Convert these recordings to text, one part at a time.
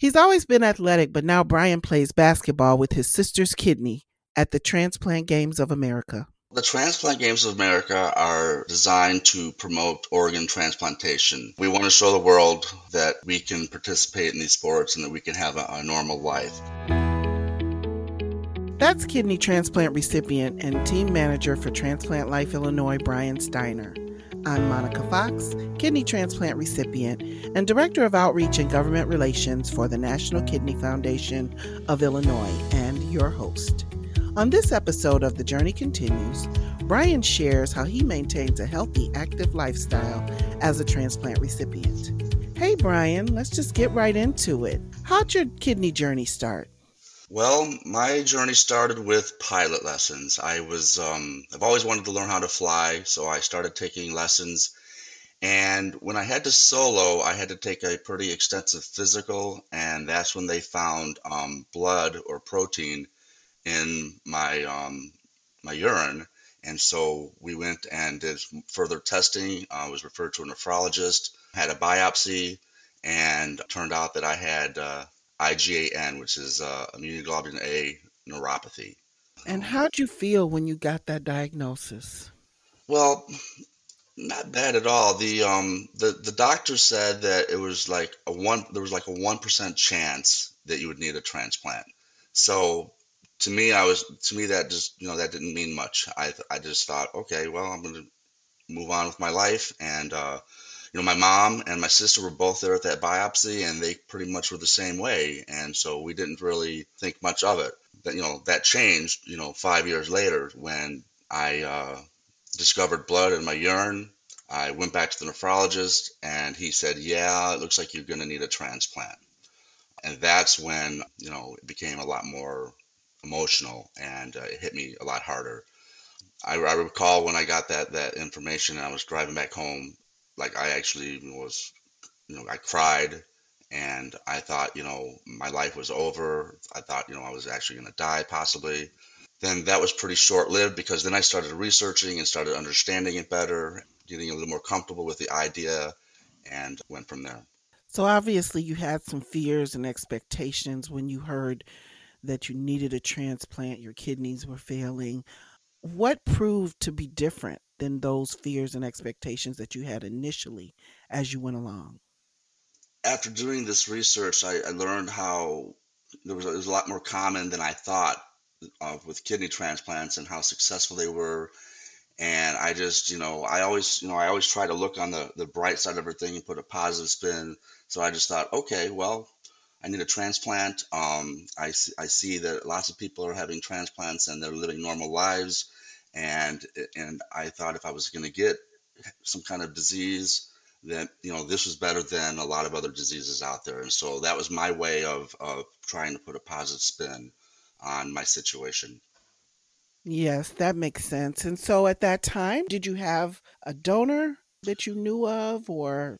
He's always been athletic, but now Brian plays basketball with his sister's kidney at the Transplant Games of America. The Transplant Games of America are designed to promote organ transplantation. We want to show the world that we can participate in these sports and that we can have a, a normal life. That's kidney transplant recipient and team manager for Transplant Life Illinois, Brian Stiner. I'm Monica Fox, kidney transplant recipient and Director of Outreach and Government Relations for the National Kidney Foundation of Illinois, and your host. On this episode of The Journey Continues, Brian shares how he maintains a healthy, active lifestyle as a transplant recipient. Hey, Brian, let's just get right into it. How'd your kidney journey start? Well, my journey started with pilot lessons. I was, um, I've always wanted to learn how to fly, so I started taking lessons. And when I had to solo, I had to take a pretty extensive physical, and that's when they found um, blood or protein in my um, my urine. And so we went and did further testing. I was referred to a nephrologist, had a biopsy, and turned out that I had uh, IgAN, which is uh, immunoglobulin A nephropathy. And how'd you feel when you got that diagnosis? Well, not bad at all. The um the the doctor said that it was like a one there was like a one percent chance that you would need a transplant. So to me, I was to me that just you know that didn't mean much. I I just thought, okay, well, I'm gonna move on with my life, and uh, you know, my mom and my sister were both there at that biopsy, and they pretty much were the same way, and so we didn't really think much of it. But you know, that changed, you know, five years later when I uh, discovered blood in my urine. I went back to the nephrologist, and he said, "Yeah, it looks like you're going to need a transplant." And that's when you know it became a lot more emotional, and uh, it hit me a lot harder. I, I recall when I got that that information, and I was driving back home like I actually was, you know, I cried and I thought, you know, my life was over. I thought, you know, I was actually going to die possibly. Then that was pretty short lived because then I started researching and started understanding it better, getting a little more comfortable with the idea, and went from there. So obviously, you had some fears and expectations when you heard that you needed a transplant, your kidneys were failing. What proved to be different than those fears and expectations that you had initially as you went along? After doing this research, I, I learned how there was, it was a lot more common than I thought uh, with kidney transplants and how successful they were. And I just, you know, I always, you know, I always try to look on the, the bright side of everything and put a positive spin. So I just thought, okay, well, I need a transplant. Um, I, I see that lots of people are having transplants and they're living normal lives and and I thought if I was going to get some kind of disease that you know this was better than a lot of other diseases out there. And so that was my way of of trying to put a positive spin on my situation. Yes that makes sense. And so at that time did you have a donor that you knew of or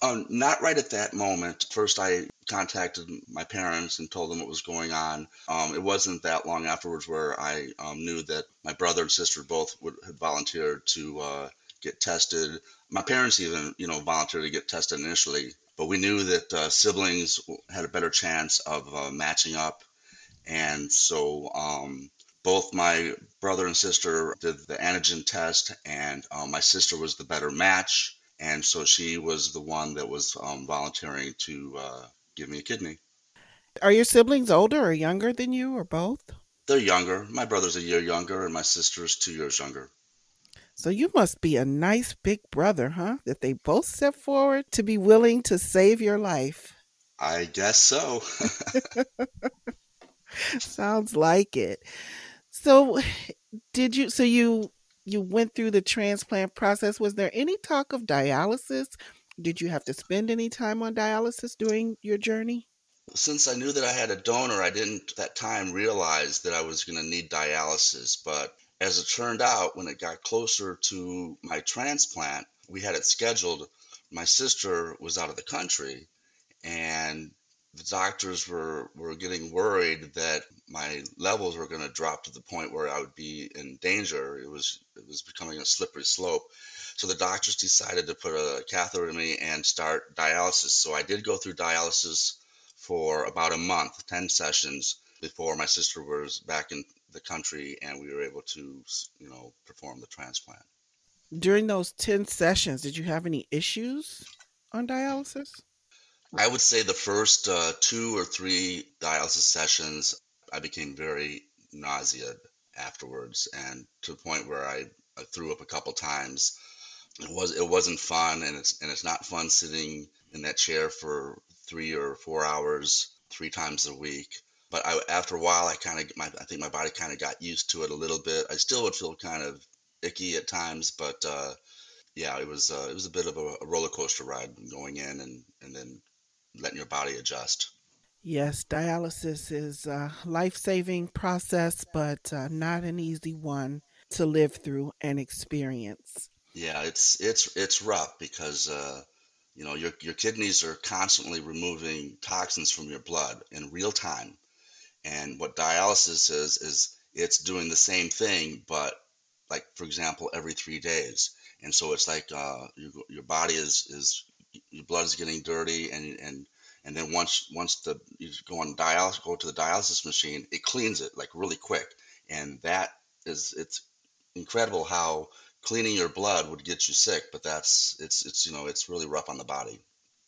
um, not right at that moment. First, I contacted my parents and told them what was going on. Um, it wasn't that long afterwards where I um, knew that my brother and sister both would, had volunteered to uh, get tested. My parents even, you know, volunteered to get tested initially, but we knew that uh, siblings had a better chance of uh, matching up, and so um, both my brother and sister did the antigen test, and uh, my sister was the better match and so she was the one that was um, volunteering to uh, give me a kidney. Are your siblings older or younger than you, or both? They're younger. My brother's a year younger, and my sister's two years younger. So you must be a nice big brother, huh? That they both step forward to be willing to save your life. I guess so. Sounds like it. So, did you? So you you went through the transplant process, was there any talk of dialysis? Did you have to spend any time on dialysis during your journey? Since I knew that I had a donor, I didn't at that time realize that I was going to need dialysis. But as it turned out, when it got closer to my transplant, we had it scheduled. My sister was out of the country, and the doctors were, were getting worried that my levels were going to drop to the point where I would be in danger. It was it was becoming a slippery slope. So the doctors decided to put a catheter in me and start dialysis. So I did go through dialysis for about a month, 10 sessions before my sister was back in the country and we were able to, you know, perform the transplant. During those 10 sessions, did you have any issues on dialysis? I would say the first uh, two or three dialysis sessions, I became very nauseated afterwards, and to the point where I, I threw up a couple times. It was it wasn't fun, and it's and it's not fun sitting in that chair for three or four hours, three times a week. But I, after a while, I kind of, I think my body kind of got used to it a little bit. I still would feel kind of icky at times, but uh, yeah, it was uh, it was a bit of a, a roller coaster ride going in and and then letting your body adjust. Yes, dialysis is a life saving process, but uh, not an easy one to live through and experience. Yeah, it's it's it's rough because uh, you know your your kidneys are constantly removing toxins from your blood in real time, and what dialysis is is it's doing the same thing, but like for example every three days, and so it's like uh, your your body is is your blood is getting dirty and and and then once once the you go on dialysis go to the dialysis machine it cleans it like really quick and that is it's incredible how cleaning your blood would get you sick but that's it's it's you know it's really rough on the body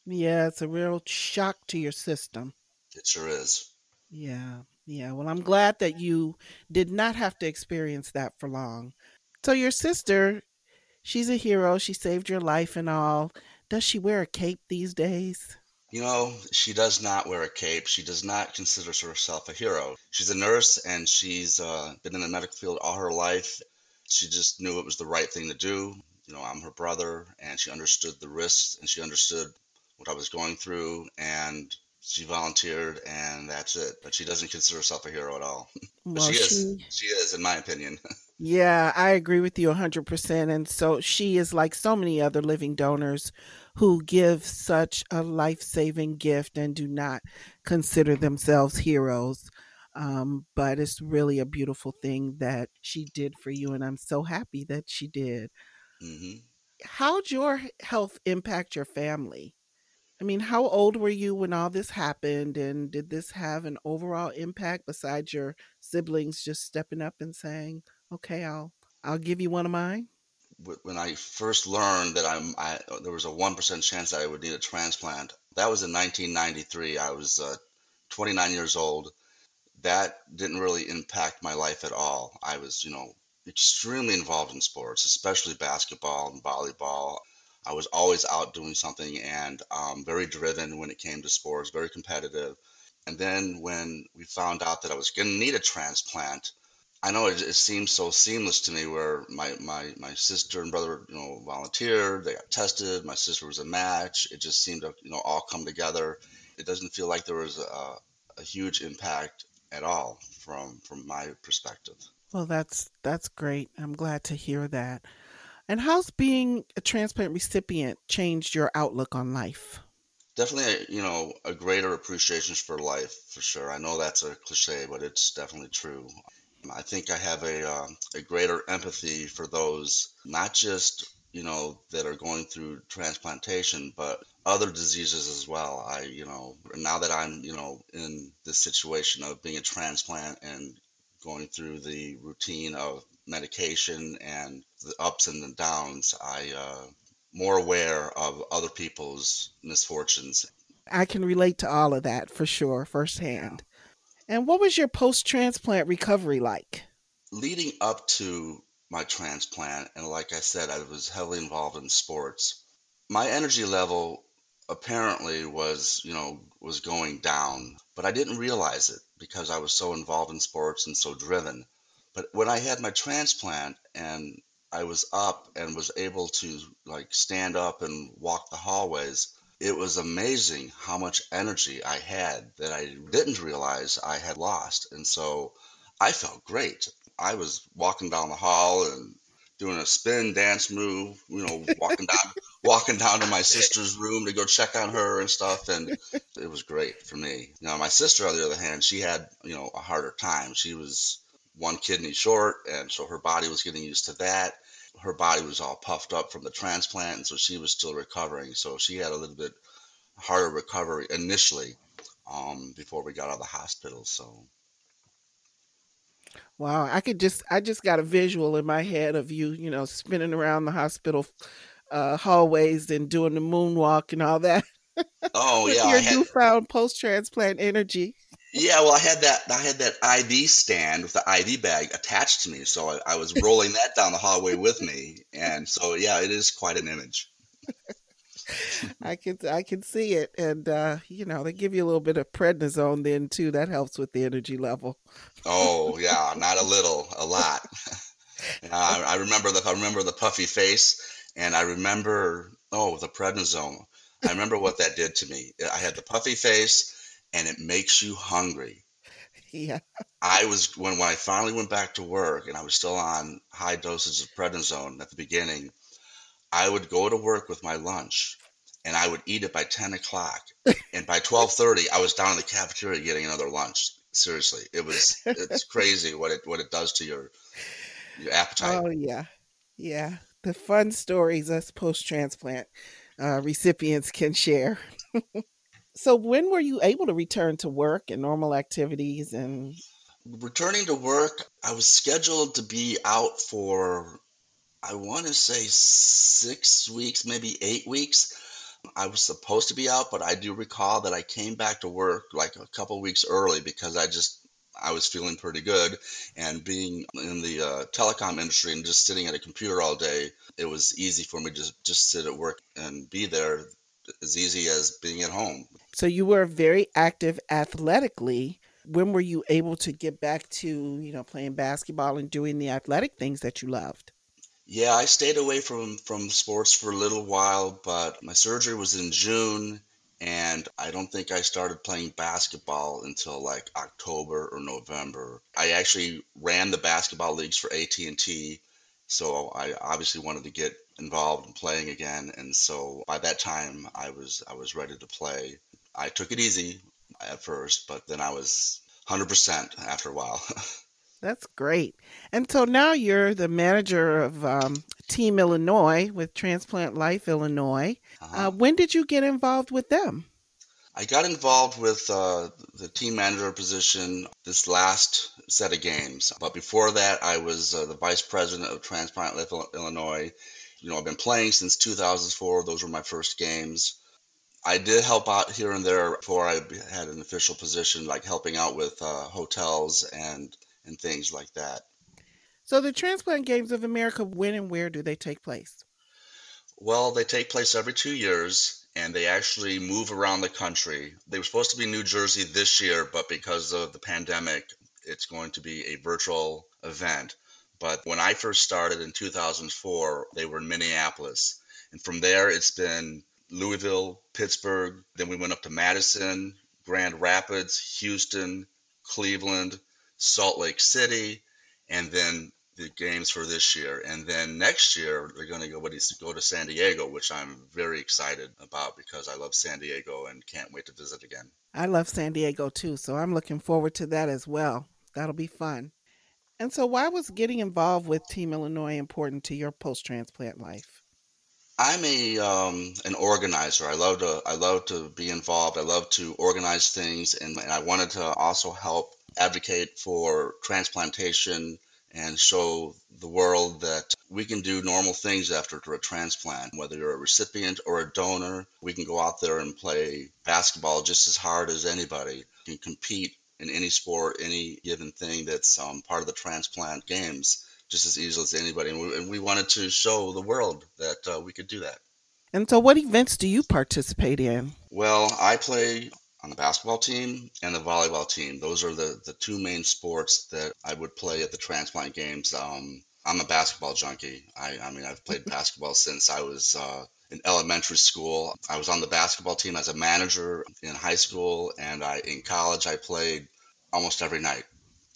Yeah, it's a real shock to your system. it sure is Yeah, yeah. Well, I'm glad that you did not have to experience that for long. So, your sister, she's a hero. She saved your life and all. Does she wear a cape these days? You know, she does not wear a cape. She does not consider herself a hero. She's a nurse and she's uh, been in the medical field all her life. She just knew it was the right thing to do. You know, I'm her brother and she understood the risks and she understood what I was going through and she volunteered and that's it. But she doesn't consider herself a hero at all. but Well, she is. she, She is, in my opinion. yeah, I agree with you 100%. And so she is like so many other living donors who give such a life saving gift and do not consider themselves heroes. Um, but it's really a beautiful thing that she did for you. And I'm so happy that she did. hmm How'd your health impact your family? I mean, how old were you when all this happened? And did this have an overall impact besides your siblings just stepping up and saying, okay, I'll, I'll give you one of mine? Wh- when I first learned that I'm, I, there was a 1% chance that I would need a transplant, that was in 1993. I was uh, 29 years old. That didn't really impact my life at all. I was, you know, extremely involved in sports, especially basketball and volleyball. I was always out doing something and um, very driven when it came to sports, very competitive. And then when we found out that I was going to need a transplant, I know it, it seems so seamless to me where my, my, my sister and brother, you know, volunteered, they got tested, my sister was a match. It just seemed to, you know, all come together. It doesn't feel like there was a, a huge impact at all from from my perspective. Well, that's that's great. I'm glad to hear that. And how's being a transplant recipient changed your outlook on life? Definitely, you know, a greater appreciation for life for sure. I know that's a cliche, but it's definitely true. I think I have a uh, a greater empathy for those not just you know that are going through transplantation, but other diseases as well. I you know now that I'm you know in this situation of being a transplant and going through the routine of medication and the ups and the downs, I uh, more aware of other people's misfortunes. I can relate to all of that for sure, firsthand. And what was your post transplant recovery like? leading up to my transplant, and like I said, I was heavily involved in sports. My energy level apparently was, you know, was going down, but I didn't realize it because I was so involved in sports and so driven. But when I had my transplant and I was up and was able to like stand up and walk the hallways, it was amazing how much energy I had that I didn't realize I had lost. And so I felt great. I was walking down the hall and doing a spin dance move, you know, walking down walking down to my sister's room to go check on her and stuff and it was great for me. Now my sister on the other hand, she had, you know, a harder time. She was one kidney short and so her body was getting used to that. Her body was all puffed up from the transplant and so she was still recovering. So she had a little bit harder recovery initially um, before we got out of the hospital. So. Wow, I could just I just got a visual in my head of you, you know, spinning around the hospital uh, hallways and doing the moonwalk and all that. Oh yeah, your had newfound post transplant energy. Yeah. Well, I had that I had that IV stand with the IV bag attached to me, so I, I was rolling that down the hallway with me, and so yeah, it is quite an image. I can I can see it, and uh, you know they give you a little bit of prednisone then too. That helps with the energy level. Oh yeah, not a little, a lot. I, I remember the I remember the puffy face, and I remember oh the prednisone. I remember what that did to me. I had the puffy face, and it makes you hungry. Yeah, I was when when I finally went back to work, and I was still on high doses of prednisone at the beginning. I would go to work with my lunch, and I would eat it by ten o'clock, and by twelve thirty, I was down in the cafeteria getting another lunch. Seriously, it was it's crazy what it what it does to your your appetite. oh yeah, yeah. The fun stories us post transplant uh, recipients can share. So when were you able to return to work and normal activities? And Returning to work, I was scheduled to be out for, I want to say six weeks, maybe eight weeks. I was supposed to be out, but I do recall that I came back to work like a couple weeks early because I just I was feeling pretty good, and being in the uh, telecom industry and just sitting at a computer all day, it was easy for me to just just sit at work and be there as easy as being at home. So you were very active athletically. When were you able to get back to, you know, playing basketball and doing the athletic things that you loved? Yeah, I stayed away from from sports for a little while, but my surgery was in June, and I don't think I started playing basketball until like October or November. I actually ran the basketball leagues for AT&T, so I obviously wanted to get involved in playing again, and so by that time I was I was ready to play. I took it easy at first, but then I was 100% after a while. That's great. And so now you're the manager of um, Team Illinois with Transplant Life Illinois. Uh, Uh-huh. when did you get involved with them? I got involved with uh, the team manager position this last set of games, but before that, I was uh, the vice president of Transplant Life Illinois. You know, I've been playing since 2004. Those were my first games. I did help out here and there before I had an official position, like helping out with uh, hotels and and things like that. So the Transplant Games of America, when and where do they take place? Well, they take place every two years and they actually move around the country. They were supposed to be New Jersey this year, but because of the pandemic, it's going to be a virtual event. But when I first started in 2004, they were in Minneapolis. And from there, it's been Louisville, Pittsburgh. Then we went up to Madison, Grand Rapids, Houston, Cleveland, Salt Lake City, and then the games for this year. And then next year they're going to go go to San Diego, which I'm very excited about because I love San Diego and can't wait to visit again. I love San Diego too, so I'm looking forward to that as well. That'll be fun. And so, why was getting involved with Team Illinois important to your post transplant life? I'm a um, an organizer. I love to I love to be involved. I love to organize things, and, and I wanted to also help advocate for transplantation and show the world that we can do normal things after a transplant. Whether you're a recipient or a donor, we can go out there and play basketball just as hard as anybody. You can compete in any sport, any given thing that's um, part of the transplant games just as easily as anybody. And we, and we wanted to show the world that uh, we could do that. And so, what events do you participate in? Well, I play on the basketball team and the volleyball team. Those are the, the two main sports that I would play at the transplant games. Um, I'm a basketball junkie. I, I mean, I've played basketball since I was uh, in elementary school. I was on the basketball team as a manager in high school, and I in college I played almost every night.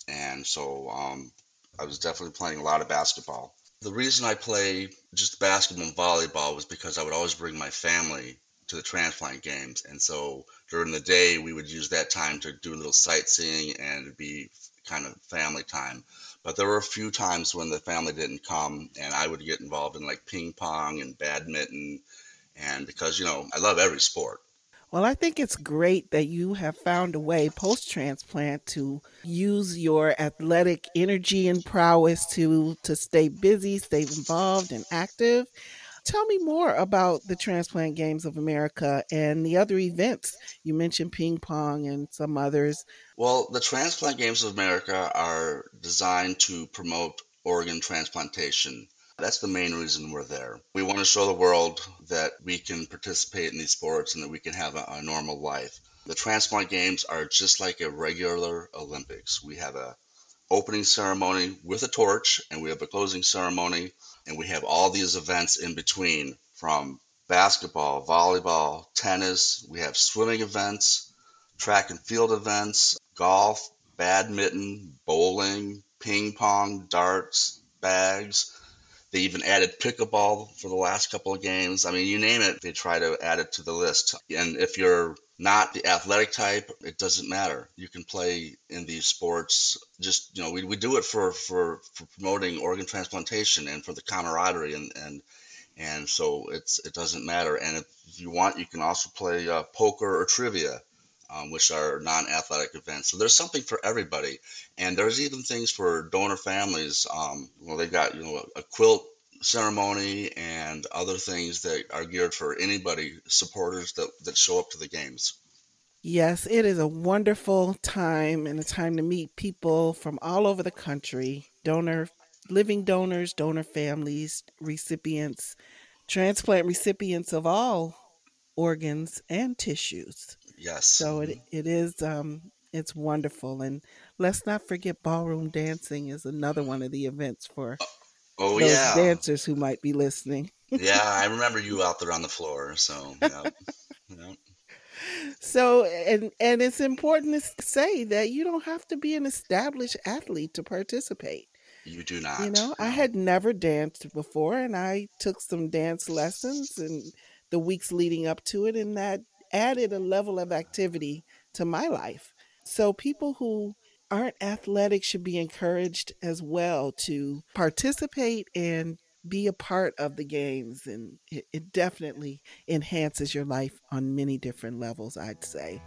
And so um, I was definitely playing a lot of basketball. The reason I play just basketball and volleyball was because I would always bring my family to the transplant games. And so during the day, we would use that time to do a little sightseeing and be kind of family time. But there were a few times when the family didn't come and I would get involved in like ping pong and badminton. And because, you know, I love every sport. Well, I think it's great that you have found a way post transplant to use your athletic energy and prowess to to stay busy, stay involved and active. Tell me more about the Transplant Games of America and the other events. You mentioned ping pong and some others. Well, the Transplant Games of America are designed to promote organ transplantation. That's the main reason we're there. We want to show the world that we can participate in these sports and that we can have a, a normal life. The transplant games are just like a regular Olympics. We have a opening ceremony with a torch and we have a closing ceremony and we have all these events in between from basketball, volleyball, tennis, we have swimming events, track and field events, golf, badminton, bowling, ping pong, darts, bags. They even added pickleball for the last couple of games. I mean, you name it, they try to add it to the list. And if you're not the athletic type, it doesn't matter. You can play in these sports. Just you know, we, we do it for, for, for promoting organ transplantation and for the camaraderie and and and so it's it doesn't matter. And if you want, you can also play uh, poker or trivia, um, which are non-athletic events. So there's something for everybody, and there's even things for donor families. Um, well, they've got you know a quilt ceremony and other things that are geared for anybody supporters that, that show up to the games. Yes, it is a wonderful time and a time to meet people from all over the country, donor living donors, donor families, recipients, transplant recipients of all organs and tissues. Yes. So it it is um it's wonderful and let's not forget ballroom dancing is another one of the events for Oh those yeah, dancers who might be listening. yeah. I remember you out there on the floor. So. So and and it's important to say that you don't have to be an established athlete to participate. You do not. You know, I had never danced before and I took some dance lessons and the weeks leading up to it and that added a level of activity to my life. So people who aren't athletic should be encouraged as well to participate and be a part of the games and it, it definitely enhances your life on many different levels i'd say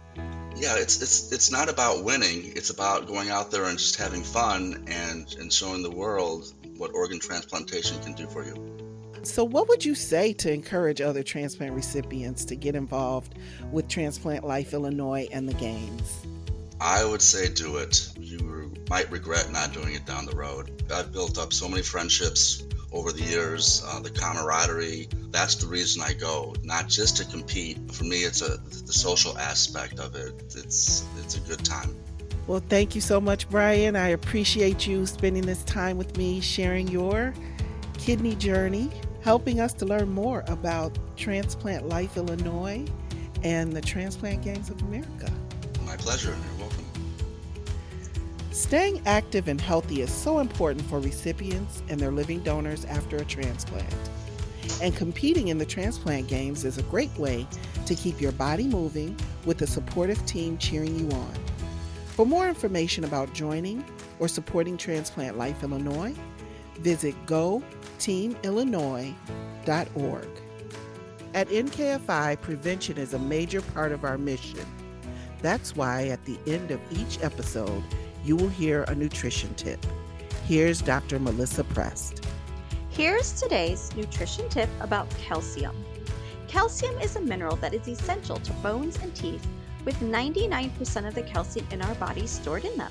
Yeah, it's it's it's not about winning. It's about going out there and just having fun and and showing the world what organ transplantation can do for you. So what would you say to encourage other transplant recipients to get involved with transplant life illinois and the games I would say do it. You might regret not doing it down the road. I've built up so many friendships over the years, uh, the camaraderie. That's the reason I go, not just to compete. For me, it's a the social aspect of it. It's it's a good time. Well, thank you so much, Brian. I appreciate you spending this time with me, sharing your kidney journey, helping us to learn more about Transplant Life Illinois and the Transplant Games of America. My pleasure. And you're welcome. Staying active and healthy is so important for recipients and their living donors after a transplant. And competing in the transplant games is a great way to keep your body moving with a supportive team cheering you on. For more information about joining or supporting Transplant Life Illinois, visit goteamillinois.org. At NKFI, prevention is a major part of our mission. That's why at the end of each episode, you will hear a nutrition tip. Here's Dr. Melissa Prest. Here's today's nutrition tip about calcium. Calcium is a mineral that is essential to bones and teeth, with 99% of the calcium in our body stored in them.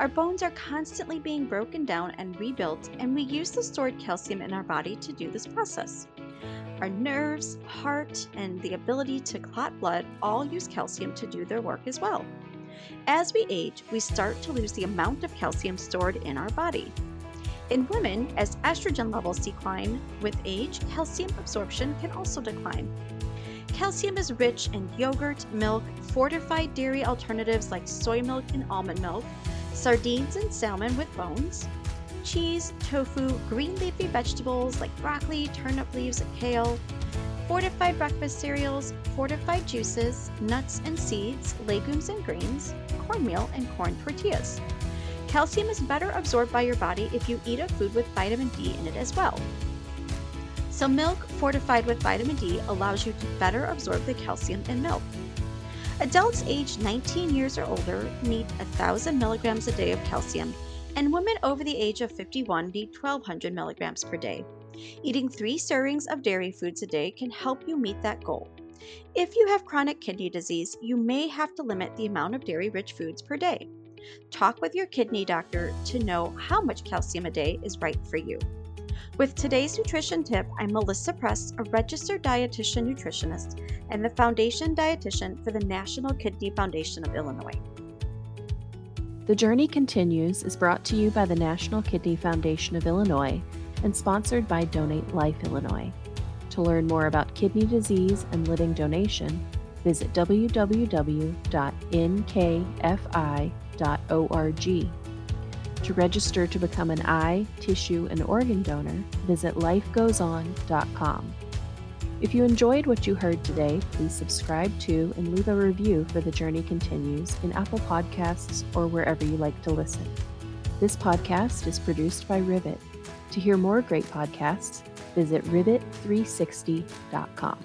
Our bones are constantly being broken down and rebuilt, and we use the stored calcium in our body to do this process. Our nerves, heart, and the ability to clot blood all use calcium to do their work as well. As we age, we start to lose the amount of calcium stored in our body. In women, as estrogen levels decline with age, calcium absorption can also decline. Calcium is rich in yogurt, milk, fortified dairy alternatives like soy milk and almond milk, sardines and salmon with bones, cheese, tofu, green leafy vegetables like broccoli, turnip leaves, and kale, fortified breakfast cereals, fortified juices, nuts and seeds, legumes and greens, cornmeal, and corn tortillas. Calcium is better absorbed by your body if you eat a food with vitamin D in it as well. So, milk fortified with vitamin D allows you to better absorb the calcium in milk. Adults aged 19 years or older need 1,000 milligrams a day of calcium, and women over the age of 51 need 1,200 milligrams per day. Eating three servings of dairy foods a day can help you meet that goal. If you have chronic kidney disease, you may have to limit the amount of dairy rich foods per day. Talk with your kidney doctor to know how much calcium a day is right for you. With today's nutrition tip, I'm Melissa Prest, a registered dietitian nutritionist and the foundation dietitian for the National Kidney Foundation of Illinois. The Journey Continues is brought to you by the National Kidney Foundation of Illinois and sponsored by Donate Life Illinois. To learn more about kidney disease and living donation, visit www.nkfi.org. To register to become an eye, tissue, and organ donor, visit lifegoeson.com. If you enjoyed what you heard today, please subscribe to and leave a review for The Journey Continues in Apple Podcasts or wherever you like to listen. This podcast is produced by Rivet. To hear more great podcasts, visit rivet360.com.